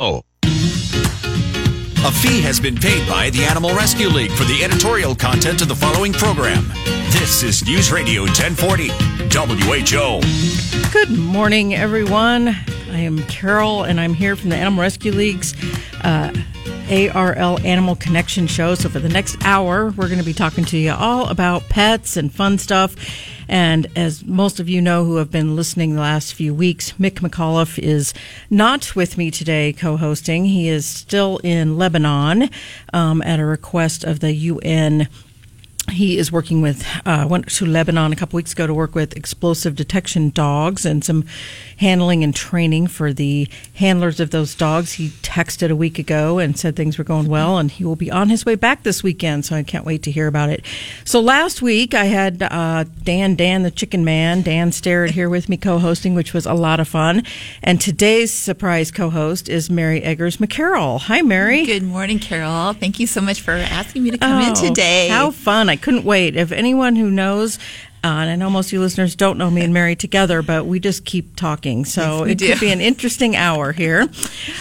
Oh. A fee has been paid by the Animal Rescue League for the editorial content of the following program. This is News Radio 1040, WHO. Good morning, everyone. I am Carol, and I'm here from the Animal Rescue League's uh, ARL Animal Connection show. So, for the next hour, we're going to be talking to you all about pets and fun stuff. And as most of you know who have been listening the last few weeks, Mick McAuliffe is not with me today co hosting. He is still in Lebanon um, at a request of the UN he is working with uh, went to lebanon a couple weeks ago to work with explosive detection dogs and some handling and training for the handlers of those dogs. He texted a week ago and said things were going well and he will be on his way back this weekend so i can't wait to hear about it. So last week i had uh, dan dan the chicken man. Dan starrett here with me co-hosting which was a lot of fun. And today's surprise co-host is mary eggers mccarroll. Hi mary. Good morning carol. Thank you so much for asking me to come oh, in today. how fun. I couldn't wait. If anyone who knows, uh, and I know most of you listeners don't know me and Mary together, but we just keep talking. So yes, it do. could be an interesting hour here.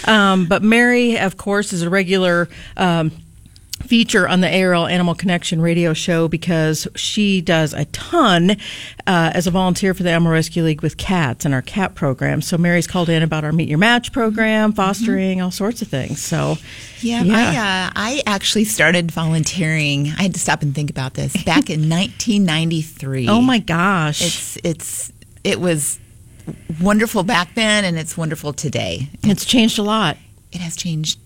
Um, but Mary, of course, is a regular. Um, feature on the ARL Animal Connection radio show because she does a ton uh, as a volunteer for the Animal Rescue League with cats and our cat program. So Mary's called in about our Meet Your Match program, fostering, mm-hmm. all sorts of things. So yeah, yeah. I, uh, I actually started volunteering. I had to stop and think about this back in 1993. Oh my gosh, it's it's it was wonderful back then, and it's wonderful today. It's changed a lot. It has changed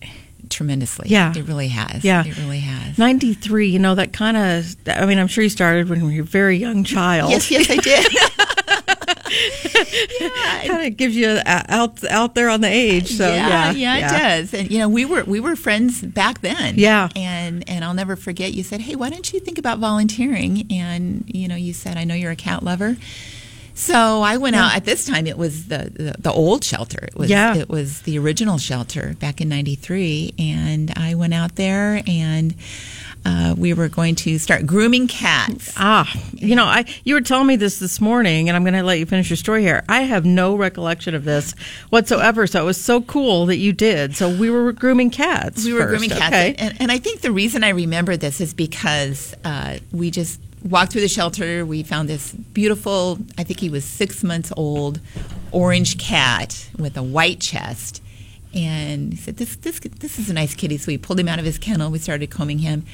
tremendously. Yeah. It really has. Yeah. It really has. 93, you know, that kind of, I mean, I'm sure you started when you were a very young child. yes, yes, I did. yeah. kind of gives you out out there on the age. So yeah, yeah, yeah, yeah, it does. And you know, we were we were friends back then. Yeah. And and I'll never forget. You said, "Hey, why don't you think about volunteering?" And you know, you said, "I know you're a cat lover." So I went out at this time. It was the, the, the old shelter. It was yeah. it was the original shelter back in '93, and I went out there and. Uh, we were going to start grooming cats. Ah, you know, I you were telling me this this morning, and I'm going to let you finish your story here. I have no recollection of this whatsoever, so it was so cool that you did. So we were grooming cats. We were first. grooming cats, okay. and, and I think the reason I remember this is because uh, we just walked through the shelter. We found this beautiful, I think he was six months old, orange cat with a white chest. And he said, "This, this, this is a nice kitty." So we pulled him out of his kennel. We started combing him,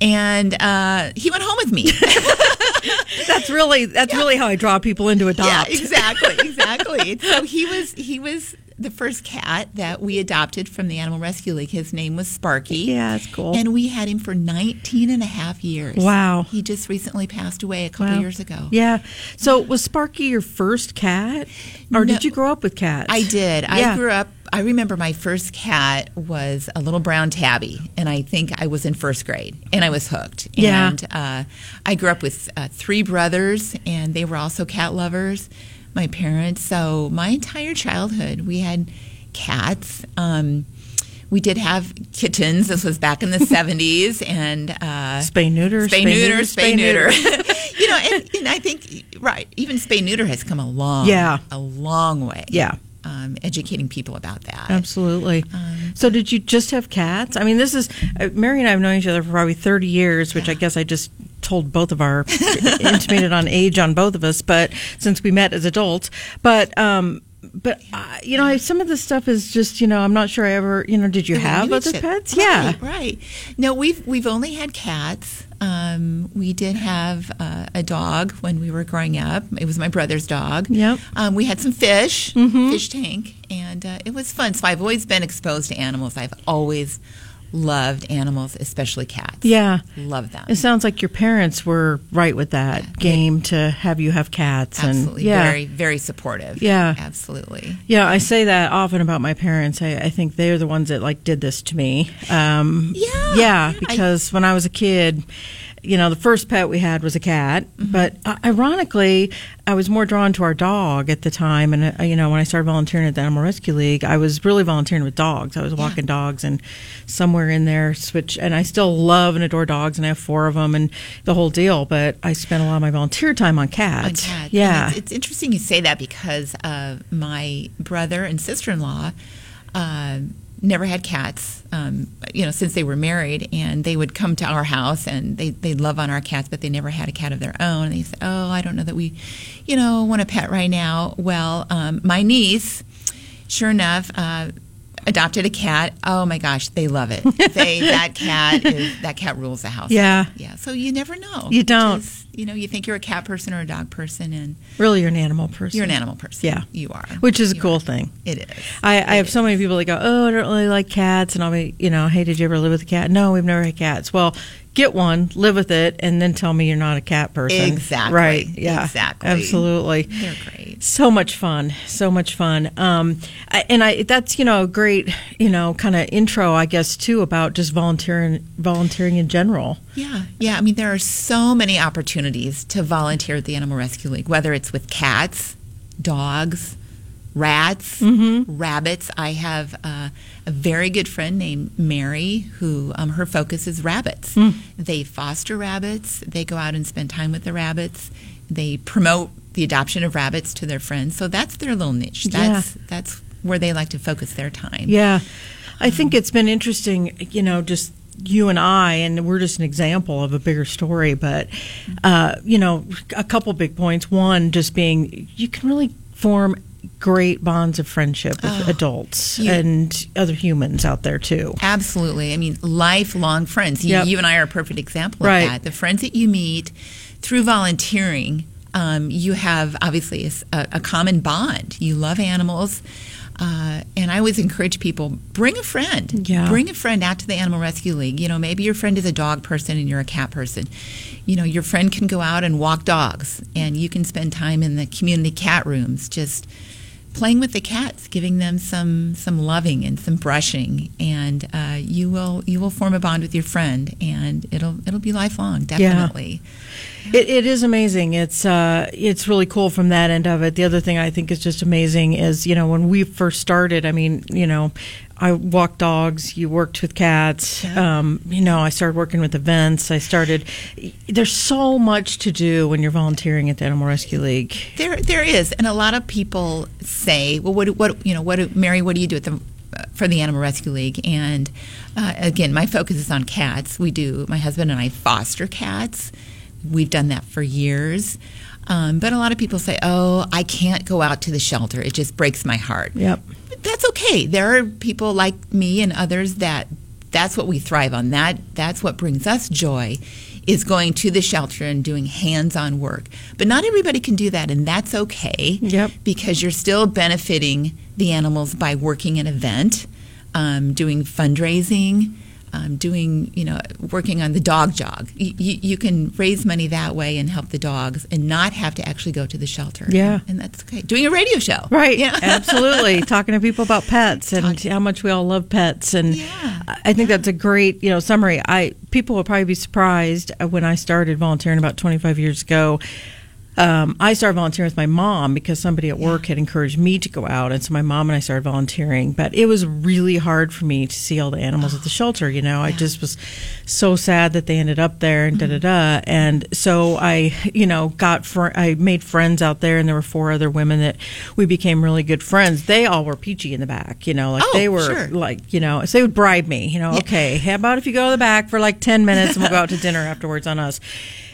and uh, he went home with me. that's really that's yeah. really how I draw people into adopt. Yeah, exactly, exactly. so he was he was the first cat that we adopted from the Animal Rescue League. His name was Sparky. Yeah, that's cool. And we had him for 19 and a half years. Wow. He just recently passed away a couple wow. years ago. Yeah. So was Sparky your first cat? Or no, did you grow up with cats? I did. Yeah. I grew up, I remember my first cat was a little brown tabby, and I think I was in first grade, and I was hooked. Yeah. And uh, I grew up with uh, three brothers, and they were also cat lovers my parents. So my entire childhood, we had cats. Um, we did have kittens. This was back in the 70s. And uh, spay neuter, spay, neuter, spay neuter. you know, and, and, I think, right, even spay neuter has come a long, yeah. a long way. Yeah. Um, educating people about that. Absolutely. Um, so, did you just have cats? I mean, this is uh, Mary and I have known each other for probably 30 years, which yeah. I guess I just told both of our intimated on age on both of us, but since we met as adults, but um, but uh, you know, some of the stuff is just you know, I'm not sure I ever you know, did you have other pets? Right, yeah, right. No, we've we've only had cats. Um, we did have uh, a dog when we were growing up. It was my brother's dog. Yep. Um, we had some fish, mm-hmm. fish tank, and uh, it was fun. So I've always been exposed to animals. I've always loved animals, especially cats. Yeah. Love them. It sounds like your parents were right with that yeah. game to have you have cats. Absolutely. And, yeah. Very, very supportive. Yeah. Absolutely. Yeah, I say that often about my parents. I, I think they're the ones that like did this to me. Um, yeah. Yeah, because I, when I was a kid, you know, the first pet we had was a cat, mm-hmm. but uh, ironically, I was more drawn to our dog at the time. And, uh, you know, when I started volunteering at the Animal Rescue League, I was really volunteering with dogs. I was walking yeah. dogs and somewhere in there switch. And I still love and adore dogs and I have four of them and the whole deal. But I spent a lot of my volunteer time on cats. On cats. Yeah. It's, it's, interesting you say that because uh, my brother and sister in law, uh, never had cats, um, you know, since they were married, and they would come to our house and they they love on our cats, but they never had a cat of their own. And they said, "Oh, I don't know that we, you know, want a pet right now." Well, um, my niece, sure enough. Uh, adopted a cat. Oh my gosh, they love it. They that cat is that cat rules the house. Yeah. yeah. So you never know. You don't. Just, you know, you think you're a cat person or a dog person, and Really, you're an animal person. you're an animal person. Yeah. you are. Which is a You cool are. thing. It is. I, I It have so many people that go, oh, I don't really like cats, and I'll be, you know, hey, did you ever live with a cat? No, we've never had cats. Well, get one, live with it, and then tell me you're not a cat person. Exactly. Right. Yeah. Exactly. Absolutely. They're great. So much fun. So much fun. Um, I, and I that's you know a great you know kind of intro I guess too about just volunteering volunteering in general. Yeah, yeah. I mean, there are so many opportunities to volunteer at the Animal Rescue League, whether it's with cats, dogs, rats, Mm-hmm. rabbits. I have uh, a very good friend named Mary who um, her focus is rabbits. Hmm. They foster rabbits, they go out and spend time with the rabbits, they promote the adoption of rabbits to their friends. So that's their little niche. Yeah. That's, that's where they like to focus their time. Yeah, I think it's been interesting. You know, just you and I, and we're just an example of a bigger story. But uh, you know, a couple big points. One, just being you can really form great bonds of friendship with adults you- and other humans out there too. Absolutely. I mean, lifelong friends. You, Yep. you and I are a perfect example Right. of that. The friends that you meet through volunteering, um, you have obviously a common bond. You love animals. Uh, and I always encourage people bring a friend. Yeah. Bring a friend out to the Animal Rescue League. You know, maybe your friend is a dog person and you're a cat person. You know, your friend can go out and walk dogs, and you can spend time in the community cat rooms just playing with the cats, giving them some some loving and some brushing, and uh, you will you will form a bond with your friend, and it'll it'll be lifelong, definitely. It, it is amazing. It's uh, it's really cool from that end of it. The other thing I think is just amazing is you know when we first started. I mean, you know, I walked dogs. You worked with cats. Yeah. Um, you know, I started working with events. I started. There's so much to do when you're volunteering at the Animal Rescue League. There there is, and a lot of people say, well, what do- what you know, what do, Mary, what do you do at the for the Animal Rescue League? And uh, again, my focus is on cats. We do. My husband and I foster cats. We've done that for years. Um, but a lot of people say, "Oh, I can't go out to the shelter. It just breaks my heart." Yep. That's okay. There are people like me and others that that's what we thrive on. That that's what brings us joy is going to the shelter and doing hands-on work. But not everybody can do that and that's okay. Yep. Because you're still benefiting the animals by working an event, um, doing fundraising, um, doing, you know, working on the dog jog. You, you, you can raise money that way and help the dogs and not have to actually go to the shelter. Yeah. And that's okay. Doing a radio show. Right. Yeah. Absolutely. Talking to people about pets and how much we all love pets. And Yeah. I think that's a great, you know, summary. I people will probably be surprised uh, when I started volunteering about 25 years ago. Um, I started volunteering with my mom because somebody at work had encouraged me to go out, and so my mom and I started volunteering. But it was really hard for me to see all the animals at the shelter. You know, I just was so sad that they ended up there and da da da. And so I, you know, got fr- I made friends out there, and there were four other women that we became really good friends. They all were peachy in the back. You know, like Oh, they were sure. like, you know, so they would bribe me. You know, okay, how about if you go to the back for like 10 minutes and we'll go out to dinner afterwards on us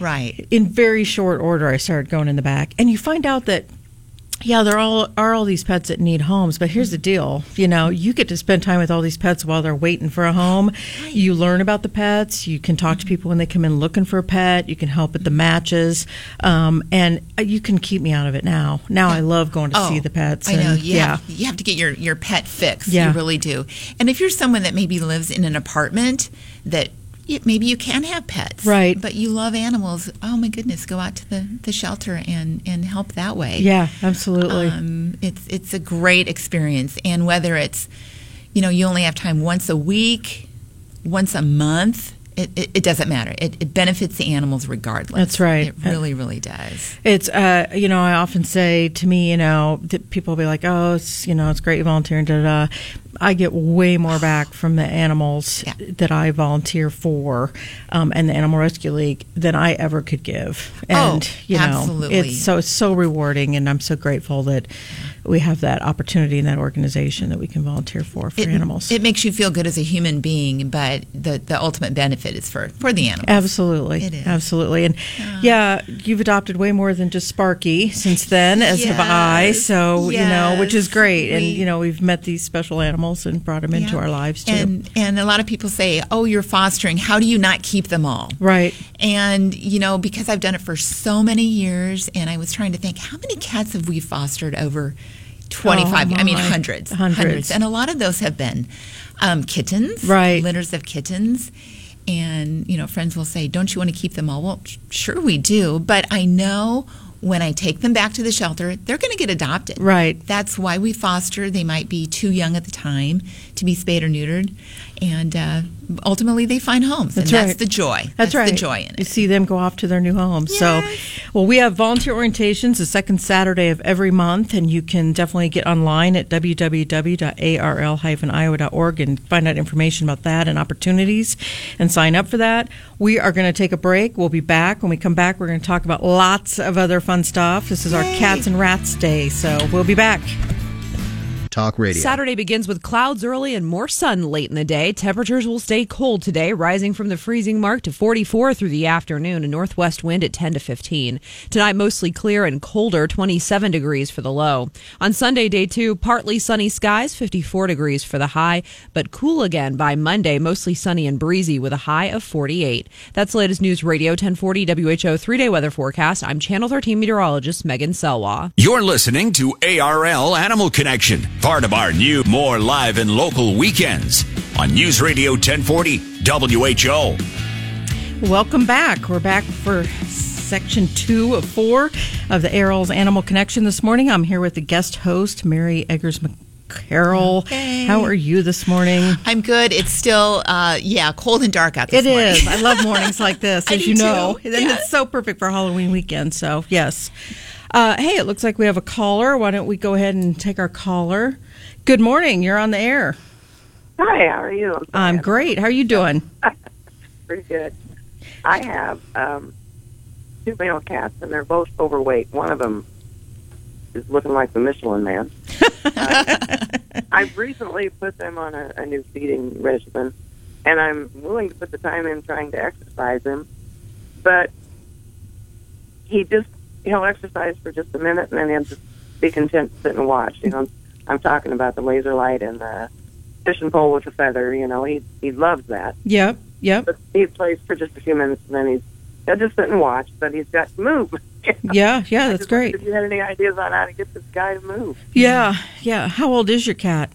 Right. in very short order, I started going in the back, and you find out that. Yeah, there all are all these pets that need homes, but here's the deal. You know, you get to spend time with all these pets while they're waiting for a home. You learn about the pets. You can talk to people when they come in looking for a pet. You can help at the matches, um, and you can keep me out of it now. Now I love going to see the pets. Oh, I know. and- You Have, you have to get your, your pet fixed. Yeah. You really do. And if you're someone that maybe lives in an apartment that maybe you can have pets, Right. But you love animals. Oh my goodness, go out to the, the shelter and, and help that way. yeah, absolutely. Um, it's it's a great experience, and whether it's you know you only have time once a week, once a month, it, it, it doesn't matter. It, it benefits the animals regardless. That's right. It really, really does. It's uh, you know, I often say to me, you know, that people will be like, "Oh, it's you know, it's great volunteering." Da, da, da. I get way more back from the animals Yeah. that I volunteer for, um, and the Animal Rescue League than I ever could give. Oh, And you know, absolutely. it's so it's so rewarding, and I'm so grateful that we have that opportunity in that organization that we can volunteer for for it, animals. It makes you feel good as a human being, but the, the ultimate benefit is for, for the animals. Absolutely. It is. Absolutely. And yeah, you've adopted way more than just Sparky since then, as have I. Yes. So, you know, which is Yes. great. and, you know, we've met these special animals and brought them into our lives too. And, and a lot of people say, oh, you're fostering. How do you not keep them all? right. And, you know, because I've done it for so many years, and I was trying to think, how many cats have we fostered over 25? Oh, I mean, my. hundreds, Hundreds. And a lot of those have been um, kittens, Right. Litters of kittens. And, you know, friends will say, don't you want to keep them all? Well, sure we do. But I know when I take them back to the shelter, they're going to get adopted. Right. That's why we foster. They might be too young at the time to be spayed or neutered. And uh, ultimately, they find homes. That's and that's the joy. That's, right. the joy in it. You see them go off to their new homes. So, well, we have volunteer orientations the second Saturday of every month, and you can definitely get online at www.arl-iowa.org and find out information about that and opportunities and sign up for that. We are going to take a break. We'll be back. When we come back, we're going to talk about lots of other fun stuff. This is our Cats and Rats Day, so we'll be back. Talk Radio. Saturday begins with clouds early and more sun late in the day. Temperatures will stay cold today, rising from the freezing mark to 44 through the afternoon. A northwest wind at 10 to 15. Tonight, mostly clear and colder, 27 degrees for the low. On Sunday, day two, partly sunny skies, 54 degrees for the high, but cool again by Monday, mostly sunny and breezy with a high of 48. That's the latest news radio 1040 WHO three day weather forecast. I'm Channel 13 meteorologist Megan Selwa. You're listening to ARL Animal Connection, part of our new, more live and local weekends on News Radio 1040 WHO. Welcome back. We're back for section two of four of the ARL's Animal Connection this morning. I'm here with the guest host, Mary Eggers McCarroll. Hey. How are you this morning? I'm good. It's still, uh, yeah, cold and dark out this It morning. is. I love mornings like this, as you know. too. And Yes. it's so perfect for Halloween weekend. So, yes. Uh, hey, it looks like we have a caller. Why don't we go ahead and take our caller? Good morning. You're on the air. Hi, how are you? I'm great. How are you doing? pretty good. I have um, two male cats, and they're both overweight. One of them is looking like the Michelin Man. uh, I've recently put them on a, a new feeding regimen, and I'm willing to put the time in trying to exercise him, but he just he'll exercise for just a minute, and then he'll just be content to sit and watch. You know, I'm talking about the laser light and the fishing pole with a feather. You know, he he loves that Yep. Yep. but he plays for just a few minutes and then he's he'll just sit and watch, but he's got to move. Yeah. Yeah. That's great. If you had any ideas on how to get this guy to move, Yeah. Yeah. How old is your cat?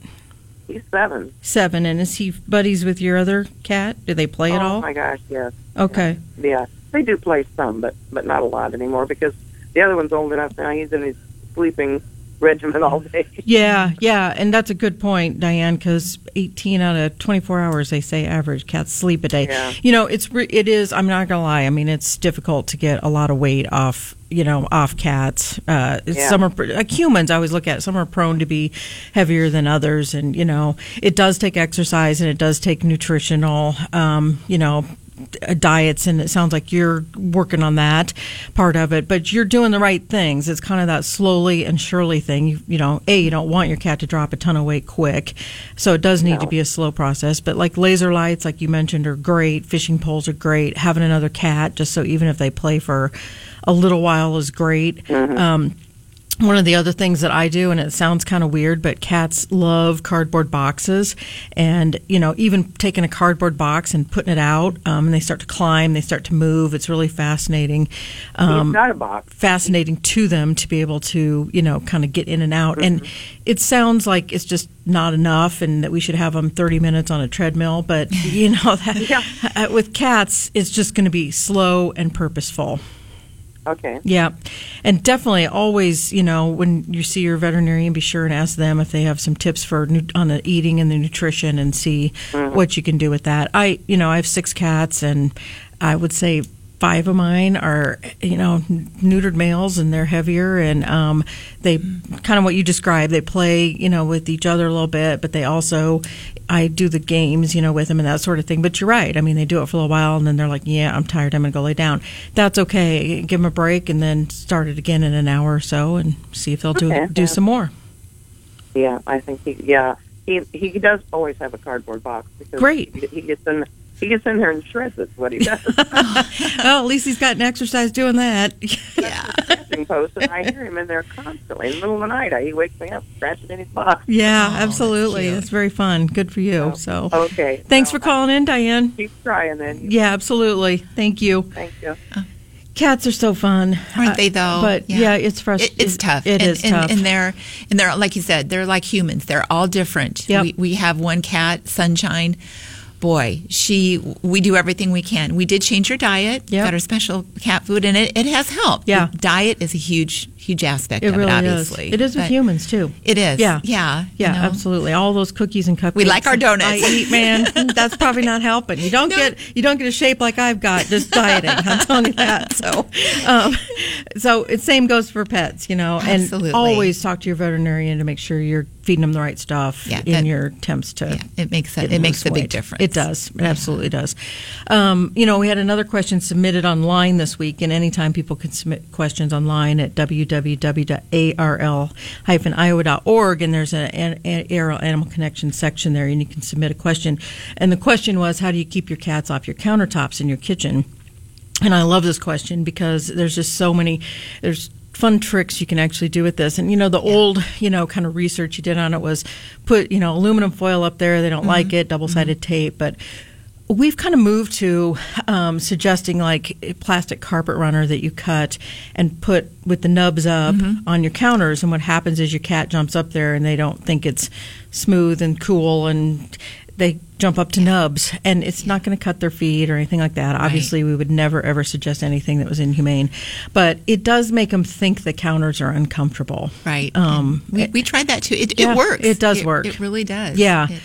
he's seven. Seven. And is he buddies with your other cat? Do they play at oh, all? oh my gosh, yes, Okay. yeah, they do play some, but but not a lot anymore because the other one's old enough now. He's in his sleeping regimen all day. Yeah, yeah, and that's a good point, Diane. Because eighteen out of twenty-four hours, they say average cats sleep a day. Yeah. You know, it's re- it is. I'm not gonna lie. I mean, it's difficult to get a lot of weight off. You know, off cats. Uh, Yeah. Some are like humans. I always look at. Some are prone to be heavier than others, and you know, it does take exercise and it does take nutritional. Um, you know. Uh, Diets, and it sounds like you're working on that part of it, but you're doing the right things. It's kind of that slowly and surely thing. You, you know, a you don't want your cat to drop a ton of weight quick, so it does need to be a slow process. But like laser lights, like you mentioned, are great. Fishing poles are great. Having another cat, just so even if they play for a little while, is great. Um, one of the other things that I do, and it sounds kind of weird, but cats love cardboard boxes. And, you know, even taking a cardboard box and putting it out, um, and they start to climb, they start to move. It's really fascinating. Um, he's got a box. fascinating to them to be able to, you know, kind of get in and out. And it sounds like it's just not enough and that we should have them 30 minutes on a treadmill. But, you know, that, uh, with cats, it's just going to be slow and purposeful. Okay. Yeah, and definitely always, you know, when you see your veterinarian, be sure and ask them if they have some tips for nu- on the eating and the nutrition, and see mm-hmm. what you can do with that. I, you know, I have six cats, and I would say five of mine are, you know, neutered males, and they're heavier, and um, they kind of what you described. They play, you know, with each other a little bit, but they also. I do the games, you know, with them and that sort of thing. But you're right. I mean, they do it for a little while and then they're like, yeah, I'm tired. I'm going to go lay down. That's okay. Give them a break and then start it again in an hour or so and see if they'll do Okay, do yeah. some more. Yeah, I think he. Yeah, he he does always have a cardboard box because Great. He, he gets in he gets in there and shreds it. What he does. Oh, at least he's gotten exercise doing that. Yeah. scratching post, and I hear him in there constantly in the middle of the night. He wakes me up scratching in his box. yeah, Oh, absolutely. cute. That's very fun. Good for you. So, Okay. thanks for calling in, Diane. Keep trying then. Yeah, absolutely. Thank you. Thank you. Cats are so fun, Aren't Uh, they though? But yeah, it's It, frustrating. it's tough. It and, is and, tough. And they're and they're like you said, they're like humans. They're all different. Yep. We, we have one cat, Sunshine. Boy, she we do everything we can. We did change her diet. Yep. Got her special cat food, and it, it has helped. Yeah. The diet is a huge huge aspect it of really it. is. Obviously, It is with humans too. It is. Yeah. Yeah. you Yeah, know. absolutely. All those cookies and cupcakes. We like our donuts. I eat, man. That's probably not helping. You don't No. get you don't get a shape like I've got just dieting. I'm telling you that. So, um, so it same goes for pets, you know. And Absolutely. always talk to your veterinarian to make sure you're feeding them the right stuff Yeah, in that- your attempts to. Yeah, it makes a, it makes a big difference. It does. It absolutely does. Um, you know, we had another question submitted online this week, and anytime people can submit questions online at www.arl-iowa.org, and there's an, an, an ARL Animal Connection section there, and you can submit a question. And the question was, how do you keep your cats off your countertops in your kitchen? And I love this question because there's just so many, there's fun tricks you can actually do with this. And, you know, the old, you know, kind of research you did on it was put, you know, aluminum foil up there. They don't mm-hmm. like it, double sided mm-hmm. tape. But we've kind of moved to um, suggesting like a plastic carpet runner that you cut and put with the nubs up mm-hmm. on your counters. And what happens is your cat jumps up there and they don't think it's smooth and cool and they jump up to nubs and it's not going to cut their feet or anything like that. Obviously, we would never ever suggest anything that was inhumane, but it does make them think the counters are uncomfortable. Right. Um, we, we tried that too. It, Yeah, it works. it does work. It really does. Yeah. It-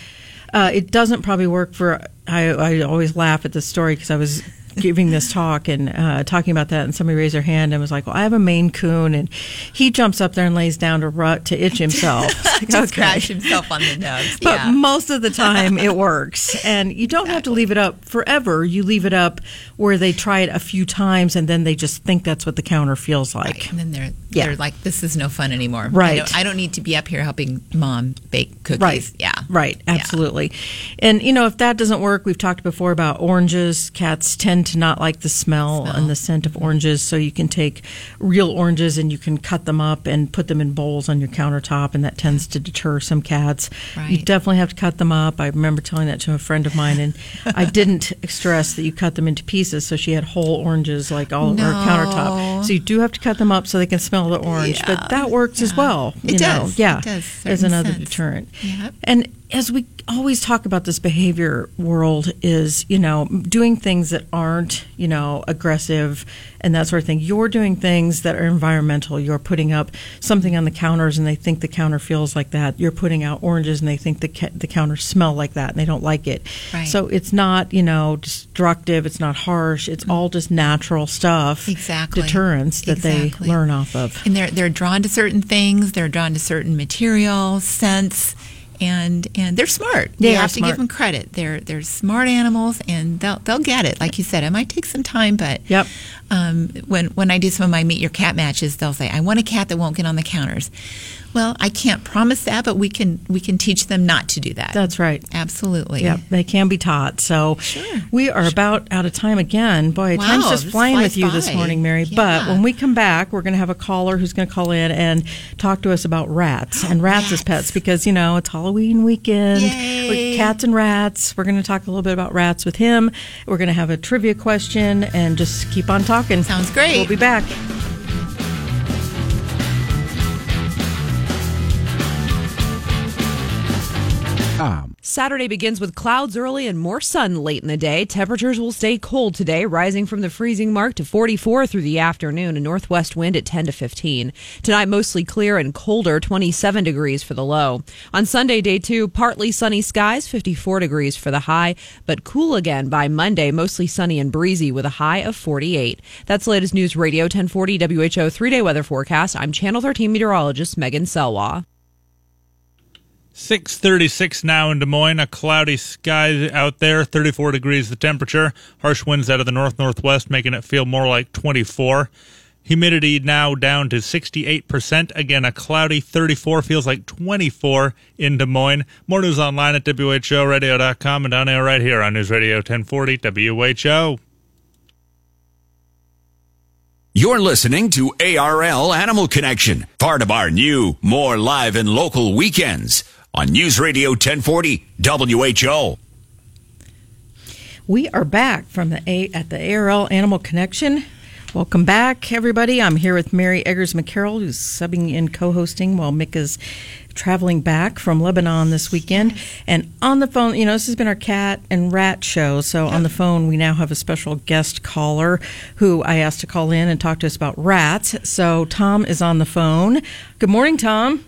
uh, it doesn't probably work for. I, I always laugh at this story because I was giving this talk and uh, talking about that, and somebody raised their hand and was like, "Well, I have a Maine Coon, and he jumps up there and lays down to rut to itch himself." To okay. scratch himself on the nose. But yeah. most of the time it works. And you don't have to leave it up forever. You leave it up where they try it a few times and then they just think that's what the counter feels like. Right. And then they're Yeah. they're like, this is no fun anymore. Right. I don't, I don't need to be up here helping mom bake cookies. Right. Yeah. Right. Yeah. Absolutely. And, you know, if that doesn't work, we've talked before about oranges. Cats tend to not like the smell, Smell. and the scent of oranges. So you can take real oranges and you can cut them up and put them in bowls on your countertop, and that tends to deter some cats. You definitely have to cut them up. I remember telling that to a friend of mine, and I didn't stress that you cut them into pieces. So she had whole oranges like all over her countertop. So you do have to cut them up so they can smell the orange. Yeah. But that works as Yeah. well. It you know. does. Yeah. It does, As another sense. deterrent. Yep. And as we always talk about this behavior world is, you know, doing things that aren't, you know, aggressive and that sort of thing. You're doing things that are environmental. You're putting up something on the counters and they think the counter feels like that. You're putting out oranges and they think the ca- the counters smell like that and they don't like it. Right. So it's not, you know, destructive, it's not harsh. It's all just natural stuff. Exactly. Deterrents that Exactly. they learn off of. And they're they're drawn to certain things. They're drawn to certain materials, scents, and and they're smart. They you have to give them credit. They're they're smart animals, and they'll they'll get it. Like you said, it might take some time, but Yep. Um, when when I do some of my meet your cat matches, they'll say, "I want a cat that won't get on the counters." Well, I can't promise that, but we can we can teach them not to do that. That's right. Absolutely. Yeah, they can be taught. So Sure. we are about out of time again. Boy, Wow, time's just flying with you this morning, Mary. Yeah. But when we come back, we're going to have a caller who's going to call in and talk to us about rats oh, and rats, as pets because, you know, it's Halloween weekend. Yay. Cats and rats. We're going to talk a little bit about rats with him. We're going to have a trivia question and just keep on talking. Sounds great. We'll be back. Saturday begins with clouds early and more sun late in the day. Temperatures will stay cold today, rising from the freezing mark to 44 through the afternoon. A northwest wind at 10 to 15. Tonight, mostly clear and colder, 27 degrees for the low. On Sunday, day two, partly sunny skies, 54 degrees for the high, but cool again by Monday, mostly sunny and breezy with a high of 48. That's latest news radio 1040 WHO three day weather forecast. I'm Channel 13 meteorologist Megan Selwa. 636 now in Des Moines. A cloudy sky out there, 34 degrees the temperature. Harsh winds out of the north northwest, making it feel more like 24. Humidity now down to 68%. Again, a cloudy 34 feels like 24 in Des Moines. More news online at WHOradio.com and down there right here on News Radio 1040 WHO. You're listening to ARL Animal Connection, part of our new, more live and local weekends on News Radio 1040 WHO. We are back from the A at the ARL Animal Connection. Welcome back, everybody. I'm here with Mary Eggers McCarroll, who's subbing in co-hosting while Mick is traveling back from Lebanon this weekend. And on the phone, you know, this has been our cat and rat show. So on the phone, we now have a special guest caller who I asked to call in and talk to us about rats. So Tom is on the phone. Good morning, Tom.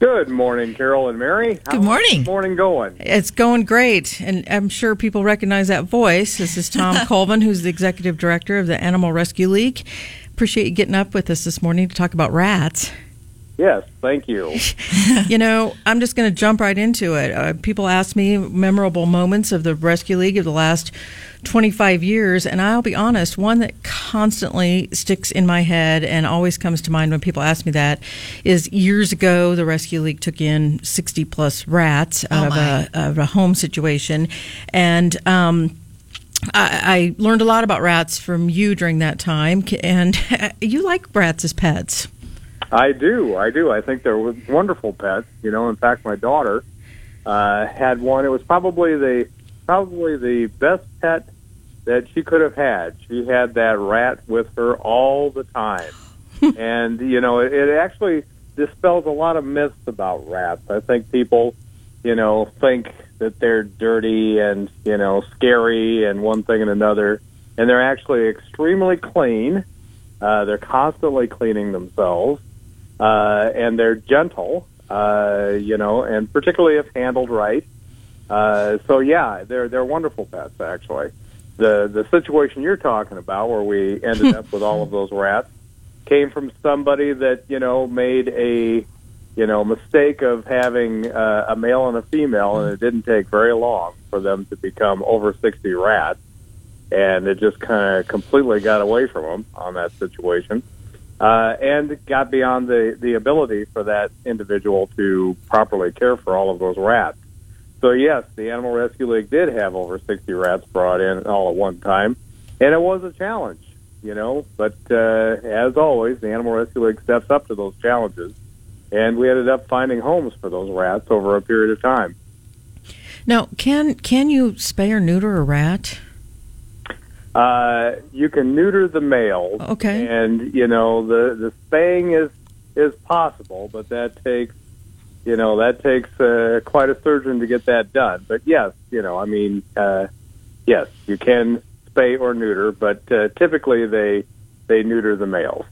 Good morning, Carol and Mary. Good morning. morning going? It's going great, and I'm sure people recognize that voice. This is Tom Colvin, who's the executive director of the Animal Rescue League. Appreciate you getting up with us this morning to talk about rats. Yes, thank you. you know, I'm just going to jump right into it. Uh, people ask me memorable moments of the Rescue League of the last 25 years, and I'll be honest, one that constantly sticks in my head and always comes to mind when people ask me that is years ago, the Rescue League took in 60 plus rats out Oh, of, a, of a home situation. And, um, I, I learned a lot about rats from you during that time, and you like rats as pets. I do, I do. I think they're wonderful pets. You know, in fact, my daughter uh, had one. It was probably the probably the best pet that she could have had. She had that rat with her all the time, and you know, it, it actually dispels a lot of myths about rats. I think people, you know, think that they're dirty and you know scary and one thing and another, and they're actually extremely clean. Uh, they're constantly cleaning themselves, uh, and they're gentle. Uh, you know, and particularly if handled right. Uh, so yeah, they're they're wonderful pets actually. The the situation you're talking about, where we ended up with all of those rats, came from somebody that you know made a you know mistake of having uh, a male and a female, and it didn't take very long for them to become over 60 rats, and it just kind of completely got away from them on that situation, uh, and got beyond the the ability for that individual to properly care for all of those rats. So yes, the Animal Rescue League did have over 60 rats brought in all at one time, and it was a challenge, you know. But uh, as always, the Animal Rescue League steps up to those challenges, and we ended up finding homes for those rats over a period of time. Now, can can you spay or neuter a rat? Uh, you can neuter the male. Okay. and you know the the spaying is is possible, but that takes you know that takes uh, quite a surgeon to get that done. But yes, you know, I mean, uh, yes, you can spay or neuter, but uh, typically they they neuter the males.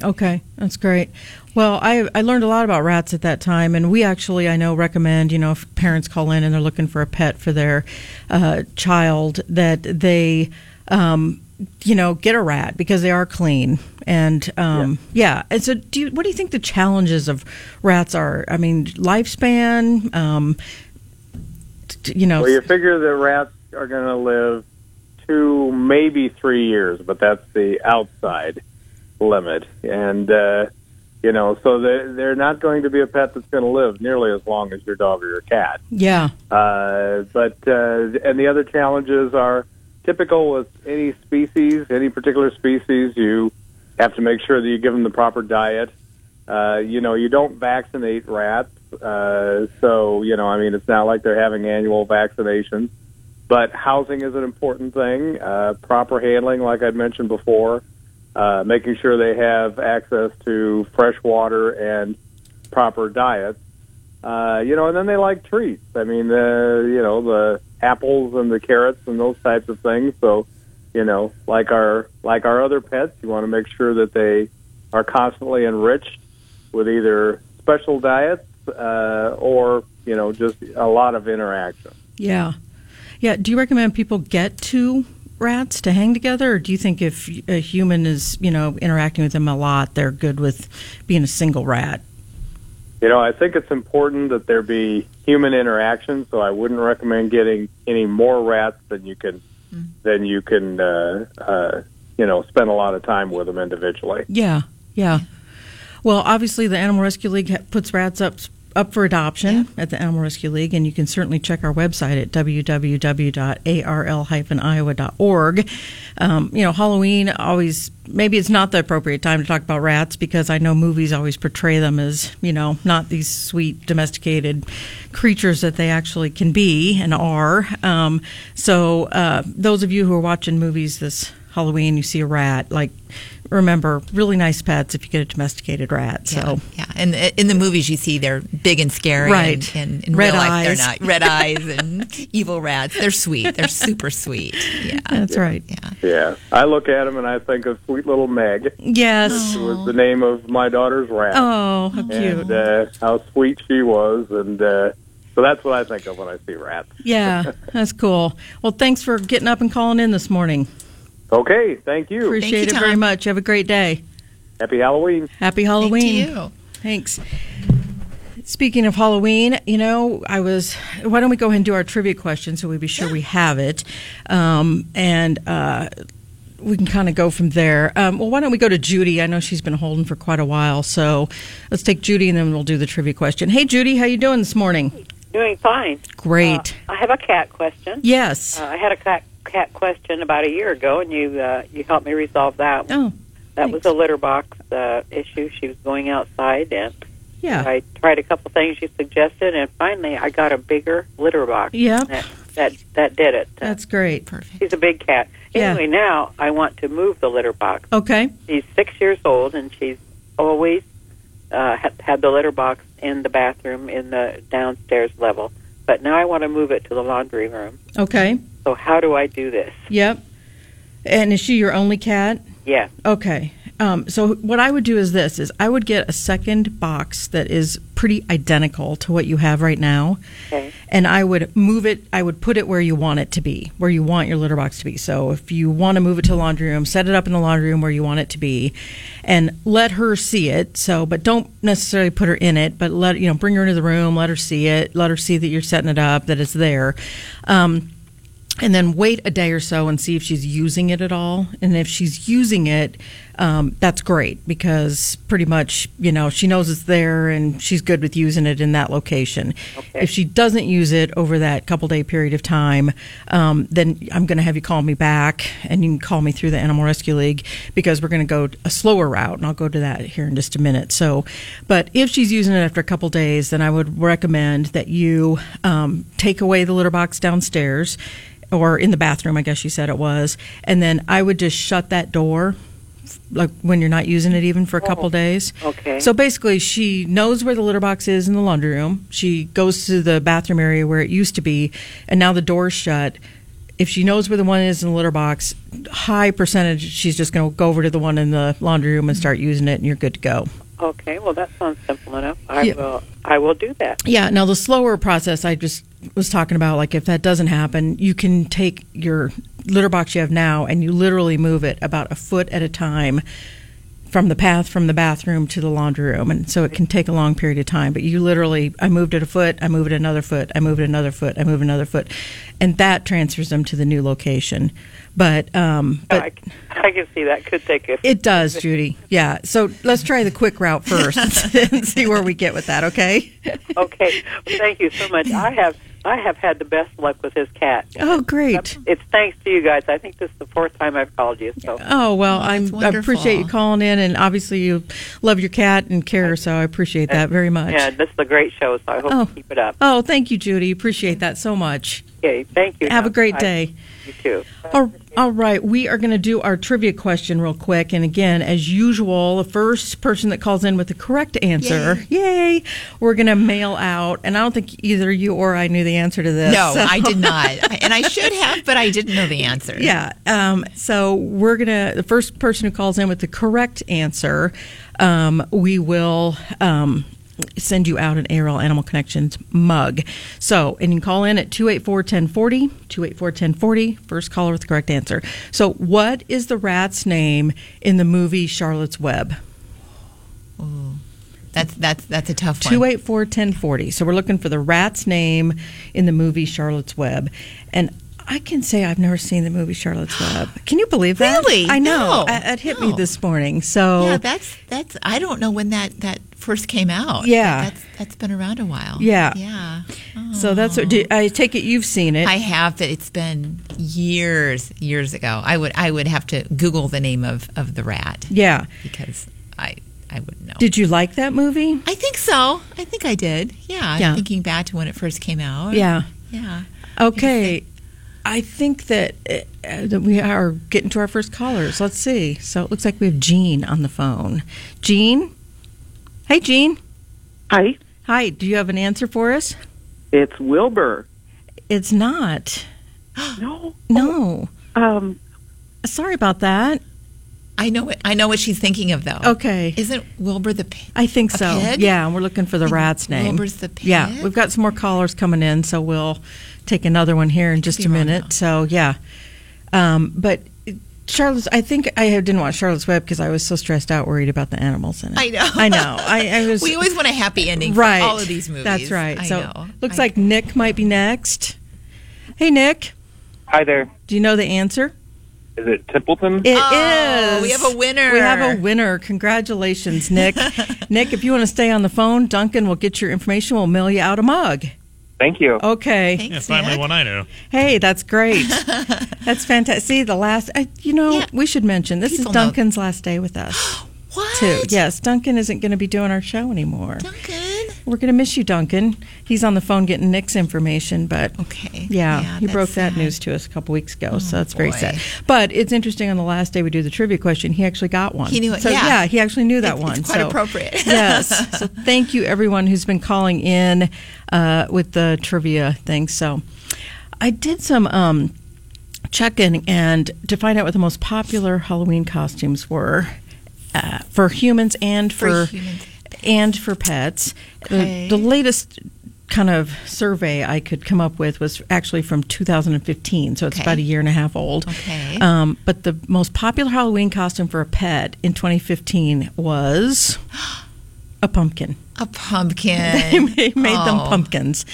Okay, that's great. Well, I I learned a lot about rats at that time, and we actually I know recommend you know if parents call in and they're looking for a pet for their uh, child that they um, you know get a rat because they are clean and um, yeah. And so, do you, what do you think the challenges of rats are? I mean, lifespan. Um, t- you know, Well, you figure that rats are going to live two, maybe three years, but that's the outside limit. And, uh, you know, so they're, they're not going to be a pet that's going to live nearly as long as your dog or your cat. yeah, Uh, but, uh, and the other challenges are typical with any species, any particular species, you have to make sure that you give them the proper diet. Uh, you know, you don't vaccinate rats. Uh, so, you know, I mean, it's not like they're having annual vaccinations. But housing is an important thing. Uh, proper handling, like I'd mentioned before, uh, making sure they have access to fresh water and proper diets. Uh, you know, and then they like treats. I mean, uh, you know, the apples and the carrots and those types of things. So, you know, like our like our other pets, you want to make sure that they are constantly enriched with either special diets uh, or you know just a lot of interaction. yeah, yeah. Do you recommend people get two rats to hang together, or do you think if a human is you know interacting with them a lot, they're good with being a single rat? You know, I think it's important that there be human interaction. So I wouldn't recommend getting any more rats than you can than you can uh, uh, you know spend a lot of time with them individually. Yeah, yeah. Well, obviously, the Animal Rescue League puts rats up up for adoption at the Animal Rescue League, and you can certainly check our website at www.arl-iowa.org. Um, you know, Halloween always maybe it's not the appropriate time to talk about rats because I know movies always portray them as you know not these sweet domesticated creatures that they actually can be and are. Um, so, uh, those of you who are watching movies this Halloween, you see a rat, like remember, really nice pets if you get a domesticated rat. So yeah, yeah. And in the movies, you see they're big and scary, Right. And, and in Red real life, eyes. they're not. Red eyes and evil rats. They're sweet. They're super sweet. Yeah, that's right. yeah. Yeah, I look at them and I think of sweet little Meg. Yes. It was the name of my daughter's rat. Oh, how cute. and uh, how sweet she was, and uh, so that's what I think of when I see rats. Yeah, that's cool. Well, thanks for getting up and calling in this morning. Okay, thank you. Appreciate you, it very much. Have a great day. Happy Halloween. Happy Thank Halloween. you. Thanks. Speaking of Halloween, you know, I was. Why don't we go ahead and do our trivia question so we be sure we have it, um, and uh, we can kind of go from there. Um, well, why don't we go to Judy? I know she's been holding for quite a while, so let's take Judy and then we'll do the trivia question. Hey, Judy, how you doing this morning? Doing fine. Great. Uh, I have a cat question. yes. Uh, I had a cat cat question about a year ago, and you uh, you helped me resolve that. oh, that was a litter box uh, issue. She was going outside, and yeah. I tried a couple things you suggested, and finally I got a bigger litter box. Yep. That that, that did it. That's great. Perfect. she's a big cat. Yeah. Anyway, now I want to move the litter box. Okay. She's six years old, and she's always uh, had the litter box in the bathroom in the downstairs level. But now I want to move it to the laundry room. Okay. So how do I do this? Yep. And is she your only cat? Yeah. Okay. Um, so what I would do is this: is I would get a second box that is pretty identical to what you have right now, Okay. and I would move it. I would put it where you want it to be, where you want your litter box to be. So if you want to move it to the laundry room, set it up in the laundry room where you want it to be, and let her see it. So, but don't necessarily put her in it, but let you know, bring her into the room, let her see it, let her see that you're setting it up, that it's there. Um, and then wait a day or so and see if she's using it at all. And if she's using it, um, that's great because pretty much, you know, she knows it's there and she's good with using it in that location. Okay. If she doesn't use it over that couple day period of time, um, then I'm going to have you call me back and you can call me through the Animal Rescue League because we're going to go a slower route and I'll go to that here in just a minute. So, but if she's using it after a couple days, then I would recommend that you um, take away the litter box downstairs or in the bathroom, I guess you said it was. And then I would just shut that door, like when you're not using it even for a couple oh, days. Okay. So basically, she knows where the litter box is in the laundry room. She goes to the bathroom area where it used to be, and now the door's shut. If she knows where the one is in the litter box, high percentage she's just going to go over to the one in the laundry room and start using it, and you're good to go. Okay. Well, that sounds simple enough. I Yeah. will. I will do that. Yeah. Now the slower process I just was talking about, like if that doesn't happen, you can take your litter box you have now and you literally move it about a foot at a time from the path from the bathroom to the laundry room, and so it can take a long period of time. But you literally, I moved it a foot, I moved it another foot, I moved it another foot, I moved another foot, and that transfers them to the new location. But um, but I, I can see that could take a. it does, Judy. Yeah. So let's try the quick route first and see where we get with that. Okay. okay. Well, thank you so much. I have. I have had the best luck with his cat. Oh, great. It's thanks to you guys. I think this is the fourth time I've called you. So Oh well, I'm, I appreciate you calling in, and obviously you love your cat and care, so I appreciate that very much. yeah, this is a great show. So I hope Oh. you keep it up. Oh, thank you, Judy. Appreciate that so much. Okay. Thank you. Have a great Bye. day. You too. All, all right, we are going to do our trivia question real quick, and again, as usual, the first person that calls in with the correct answer, yay, we're going to mail out. And I don't think either you or I knew the answer to this. No, so- I did not, and I should have, but I didn't know the answer. Yeah. Um, so we're gonna the first person who calls in with the correct answer, um, we will um, send you out an ARL Animal Connections mug. So and you can call in at 284-1040, 284-1040, First caller with the correct answer. So what is the rat's name in the movie Charlotte's Web? Oh, that's that's that's a tough one. Two eight four ten forty. So we're looking for the rat's name in the movie Charlotte's Web, and I can say I've never seen the movie Charlotte's Web. Can you believe that? Really? I know. No. It, it hit me this morning. So Yeah, that's that's. I don't know when that that first came out. Yeah. that's that's been around a while. Yeah. yeah. so that's what do, oh. I take it you've seen it. I have, but it's been years, years ago. I would I would have to Google the name of of the rat yeah. because I I wouldn't know. Did you like that movie? I think so. I think I did. Yeah. Yeah. Thinking back to when it first came out. Yeah. Yeah. Okay. I think that, uh, that we are getting to our first callers. Let's see. So it looks like we have Jean on the phone. Jean? Hey, Jean. Hi, Hi. Do you have an answer for us? it's Wilbur. It's not. No, No. um, Sorry about that. I know it. I know what she's thinking of though. Okay. Isn't Wilbur the pig? I think A so. pig? Yeah, and we're looking for the rat's name. Wilbur's the pig? Yeah, we've got some more callers coming in, so we'll take another one here in just a minute. though. So yeah, um, but Charlotte's. I think I didn't watch Charlotte's Web because I was so stressed out, worried about the animals in it. I know. I know. I, I was. We always want a happy ending right. for all of these movies. That's right. I so know. looks I- like Nick might be next. Hey, Nick. Hi there. Do you know the answer? Is it Templeton? It is. Oh, we have a winner. We have a winner. Congratulations, Nick. Nick, if you want to stay on the phone, Duncan will get your information. We'll mail you out a mug. Thank you. Okay. Thanks, Yeah, finally Nick. one I know. Hey, that's great. that's fantastic. See, the last, I, you know, Yeah. we should mention this People is know. Duncan's last day with us, What? too. Yes, Duncan isn't going to be doing our show anymore. Duncan. We're going to miss you, Duncan. He's on the phone getting Nick's information, but Okay. yeah, Yeah, he broke that sad. news to us a couple weeks ago, so that's very boy. sad. But it's interesting. On the last day we do the trivia question, he actually got one. He knew it, So yeah. he actually knew that It's- one. it's quite so- appropriate. yes. So thank you, everyone who's been calling in uh, with the trivia thing. So I did some um, checking and to find out what the most popular Halloween costumes were uh, for humans and For for, humans. And for pets. Okay. The, the latest kind of survey I could come up with was actually from 2015, so it's Okay. about a year and a half old. Okay. Um, but the most popular Halloween costume for a pet in 2015 was a pumpkin. A pumpkin. They made them Oh. pumpkins.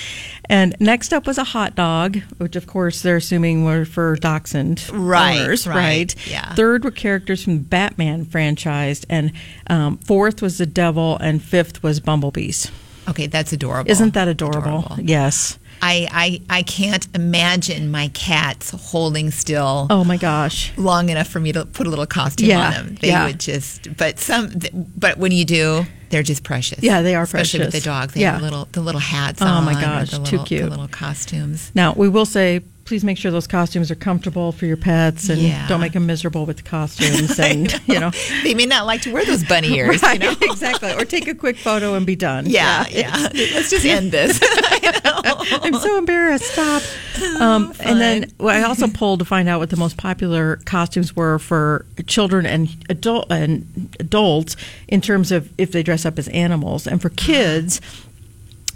And next up was a hot dog, which of course they're assuming were for dachshund Right, owners, right, right? yeah. Third were characters from the Batman franchise, and um, fourth was the devil, and fifth was bumblebees. Okay, that's adorable. Isn't that adorable? Adorable. Yes. I, I I can't imagine my cats holding still Oh my gosh. long enough for me to put a little costume Yeah, on them. They yeah. would just, but some, but when you do, they're just precious. Yeah, they are precious. Especially with the dogs. They Yeah. have the little the little hats. Oh, my on, or gosh, the too little, cute. The little costumes. Now we will say. Please make sure those costumes are comfortable for your pets, and Yeah. don't make them miserable with the costumes. And you know, They may not like to wear those bunny ears. Right, You know? exactly. Or take a quick photo and be done. Yeah, yeah. Let's just end this. I'm so embarrassed. Stop. Um, and then well, I also polled to find out what the most popular costumes were for children and adult and adults in terms of if they dress up as animals, and for kids.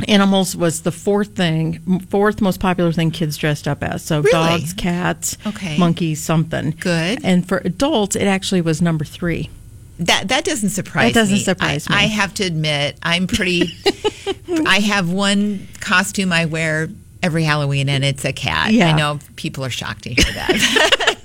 Animals was the fourth thing, fourth most popular thing kids dressed up as. So Really? dogs, cats, Okay. monkeys, something. Good. And for adults, it actually was number three. That that doesn't surprise That doesn't me. surprise I, me. I have to admit, I'm pretty. I have one costume I wear every Halloween, and it's a cat. Yeah. I know people are shocked to hear that.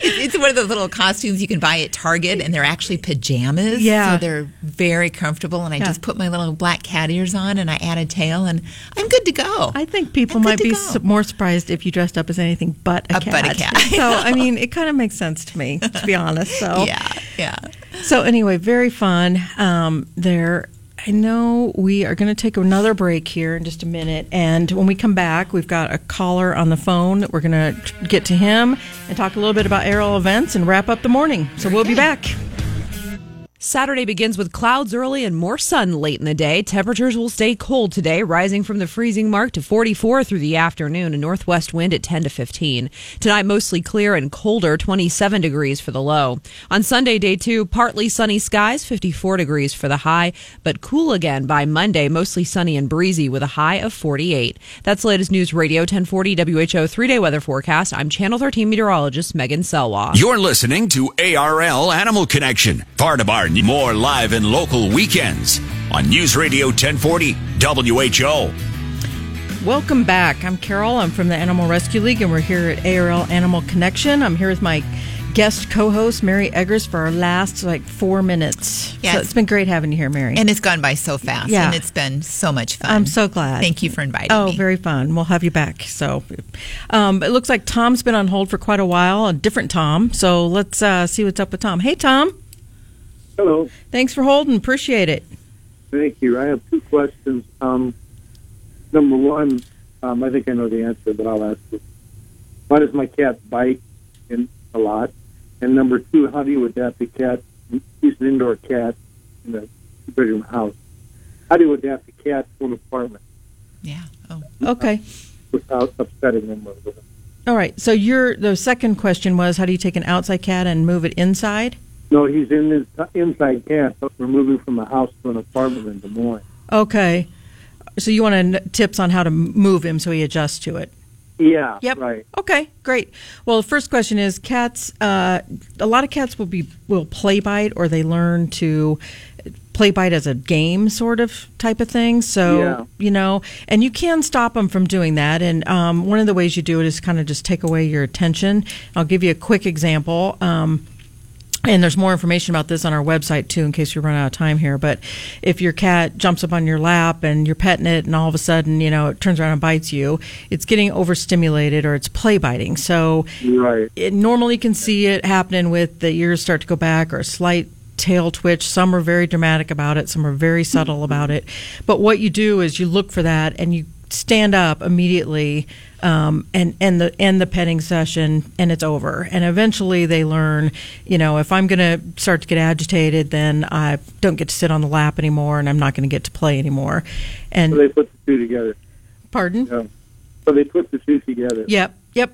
it's, one of those little costumes you can buy at Target, and they're actually pajamas. Yeah. so they're very comfortable. And I Yeah. just put my little black cat ears on, and I add a tail, and I'm good to go. I think people I'm might be go. more surprised if you dressed up as anything but a, A cat. but a cat. so I mean, it kind of makes sense to me, to be honest. So yeah, yeah. So anyway, very fun. Um, there. I know we are going to take another break here in just a minute, and when we come back, we've got a caller on the phone. that We're going to get to him and talk a little bit about aerial events and wrap up the morning. So we'll be back. Saturday begins with clouds early and more sun late in the day. Temperatures will stay cold today, rising from the freezing mark to 44 through the afternoon. A northwest wind at 10 to 15. Tonight, mostly clear and colder, 27 degrees for the low. On Sunday, day two, partly sunny skies, 54 degrees for the high, but cool again by Monday, mostly sunny and breezy with a high of 48. That's latest news radio 1040 WHO three day weather forecast. I'm Channel 13 meteorologist Megan Selwa. You're listening to ARL Animal Connection, part of our more live and local weekends on News Radio 1040 WHO. welcome back. I'm Carol. I'm from the Animal Rescue League, and we're here at ARL Animal Connection. I'm here with my guest co-host Mary Eggers for our last like four minutes. Yes. so it's been great having you here, Mary. And it's gone by so fast. Yeah. And it's been so much fun. I'm so glad. Thank you for inviting Oh, me. very fun. We'll have you back. So, um, it looks like Tom's been on hold for quite a while. A different Tom. So let's uh, see what's up with Tom. Hey, Tom. Hello. Thanks for holding. Appreciate it. Thank you. I have two questions. Um, number one, um, I think I know the answer, but I'll ask it. Why does my cat bite in a lot? And number two, how do you adapt a cat? He's an indoor cat in a two-bedroom house. How do you adapt a cat to an apartment Yeah. Oh. Okay. without upsetting them? a little? All right. So your the second question was how do you take an outside cat and move it inside? No, he's in his inside cat, but we're moving from a house to an apartment in Des Moines. Okay. So you want to tips on how to move him so he adjusts to it? Yeah. Yep. Right. Okay, great. Well, the first question is cats. Uh, a lot of cats will be will play bite, or they learn to play bite as a game, sort of type of thing. So Yeah. you know, and you can stop them from doing that. And um, one of the ways you do it is kind of just take away your attention. I'll give you a quick example. Um, and there's more information about this on our website too, in case we run out of time here. But if your cat jumps up on your lap and you're petting it, and all of a sudden, you know, it turns around and bites you, it's getting overstimulated or it's play biting. So Right. it normally can see it happening with the ears start to go back or a slight tail twitch. Some are very dramatic about it, some are very subtle about it. But what you do is you look for that and you stand up immediately um, and end the end the petting session and it's over. And eventually they learn, you know, if I'm going to start to get agitated, then I don't get to sit on the lap anymore and I'm not going to get to play anymore. And So they put the two together. pardon? Yeah. So they put the two together. Yep. Yep.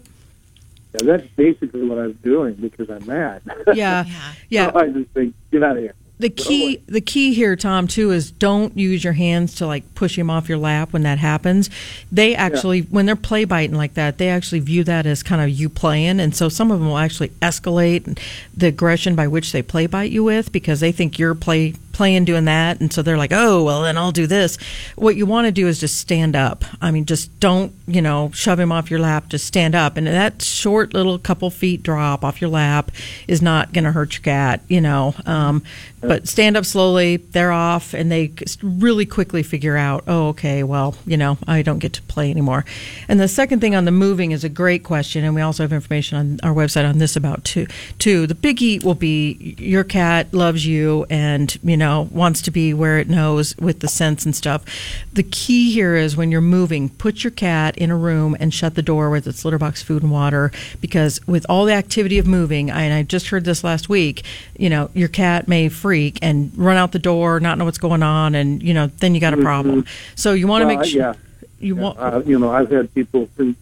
Yeah, that's basically what I was doing because I'm mad. Yeah. Yeah. So I just think, get out of here. The key the key here tom too is don't use your hands to like push him off your lap when that happens. They actually when they're play biting like that they actually view that as kind of you playing and so some of them will actually escalate the aggression by which they play bite you with because they think you're play playing doing that. And so they're like oh well then i'll do this. What you want to do is just stand up. I mean just don't you know shove him off your lap. Just stand up. And that short little couple feet drop off your lap is not going to hurt your cat you know. Um, but stand up slowly. They're off and they really quickly figure out oh okay well you know i don't get to play anymore. And the second thing on the moving is a great question and we also have information on our website on this about too. Too the biggie will be your cat loves you and you know wants to be where it knows with the scents and stuff the key here is when you're moving put your cat in a room and shut the door with its litter box food and water because with all the activity of moving and i just heard this last week you know your cat may freak and run out the door not know what's going on and you know then you got a problem so you want to Well, make sure Yeah. you want Uh, you know, I've had people re-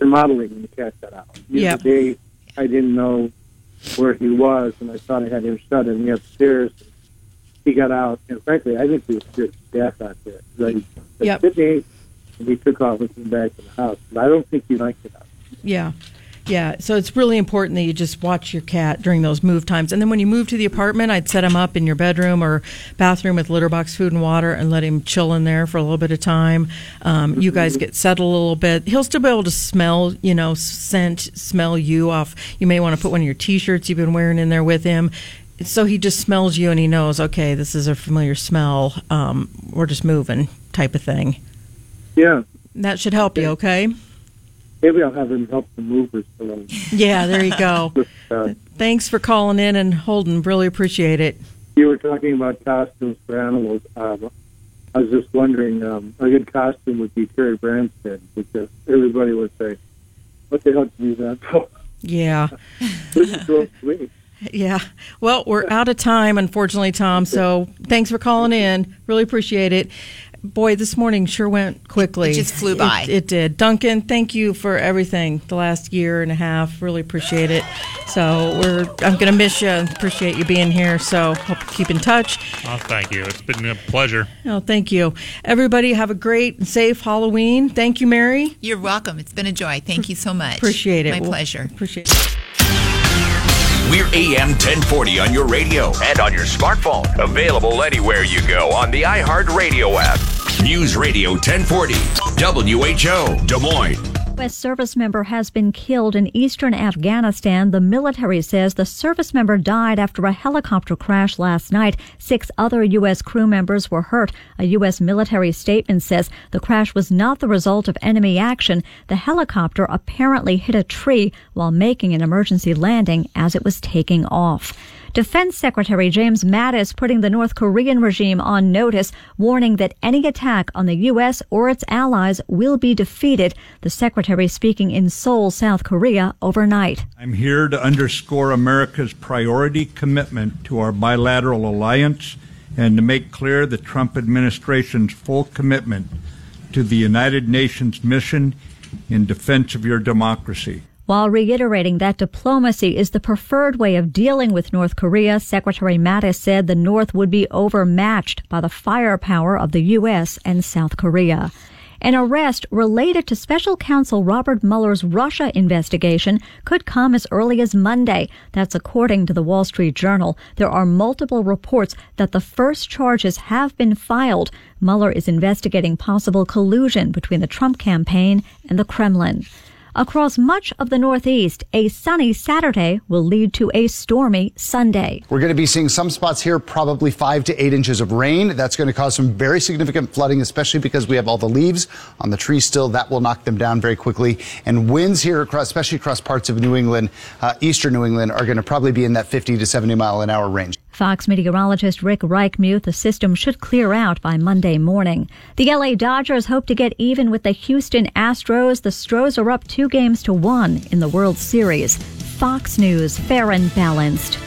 remodeling when the cat got out. The Yep. day, I didn't know where he was, and I thought I had him shut in the upstairs. He got out, and frankly, I think he was scared to death out there. Like, like Yep. Sydney, and he took off and came back to the house. But I don't think he liked it out. Yeah. Yeah, so it's really important that you just watch your cat during those move times. And then when you move to the apartment, I'd set him up in your bedroom or bathroom with litter box food and water and let him chill in there for a little bit of time. Um, you guys get settled a little bit. He'll still be able to smell, you know, scent, smell you off. You may want to put one of your t shirts you've been wearing in there with him. So he just smells you and he knows, okay, this is a familiar smell. Um, we're just moving type of thing. Yeah. That should help you, okay? Maybe I'll have him help the movers a little. Yeah, there you go. uh, Thanks for calling in and holding. Really appreciate it. you were talking about costumes for animals. Um, I was just wondering, um, a good costume would be Terry Branstad because everybody would say, "What the hell did you use that for?" Yeah. This is so sweet. Yeah. Well, we're out of time, unfortunately, Tom. So thanks for calling in. Really appreciate it. Boy, this morning sure went quickly. It just flew by. It, it did. Duncan, thank you for everything the last year and a half. Really appreciate it. So we're I'm gonna miss you. Appreciate you being here. So hope you keep in touch. Oh, thank you. It's been a pleasure. Oh, thank you. Everybody have a great and safe Halloween. Thank you, Mary. You're welcome. It's been a joy. Thank you so much. Appreciate it. My Well, pleasure. Appreciate it. We're AM 1040 on your radio and on your smartphone. Available anywhere you go on the iHeartRadio app. News Radio 1040. WHO, Des Moines. U.S. service member has been killed in eastern Afghanistan. The military says the service member died after a helicopter crash last night. Six other U.S. crew members were hurt. A U.S. military statement says the crash was not the result of enemy action. The helicopter apparently hit a tree while making an emergency landing as it was taking off. Defense Secretary James Mattis putting the North Korean regime on notice, warning that any attack on the U.S. or its allies will be defeated. The secretary speaking in Seoul, South Korea, overnight. I'm here to underscore America's priority commitment to our bilateral alliance and to make clear the Trump administration's full commitment to the United Nations mission in defense of your democracy. While reiterating that diplomacy is the preferred way of dealing with North Korea, Secretary Mattis said the North would be overmatched by the firepower of the U.S. and South Korea. An arrest related to special counsel Robert Mueller's Russia investigation could come as early as Monday. That's according to the Wall Street Journal. There are multiple reports that the first charges have been filed. Mueller is investigating possible collusion between the Trump campaign and the Kremlin. Across much of the Northeast, a sunny Saturday will lead to a stormy Sunday. We're going to be seeing some spots here, probably five to eight inches of rain. That's going to cause some very significant flooding, especially because we have all the leaves on the trees still. That will knock them down very quickly. And winds here, across, especially across parts of New England, uh, eastern New England, are going to probably be in that 50 to 70 mile an hour range. Fox meteorologist Rick Reichmuth, the system should clear out by Monday morning. The LA Dodgers hope to get even with the Houston Astros. The Stros are up two games to one in the World Series. Fox News, fair and balanced.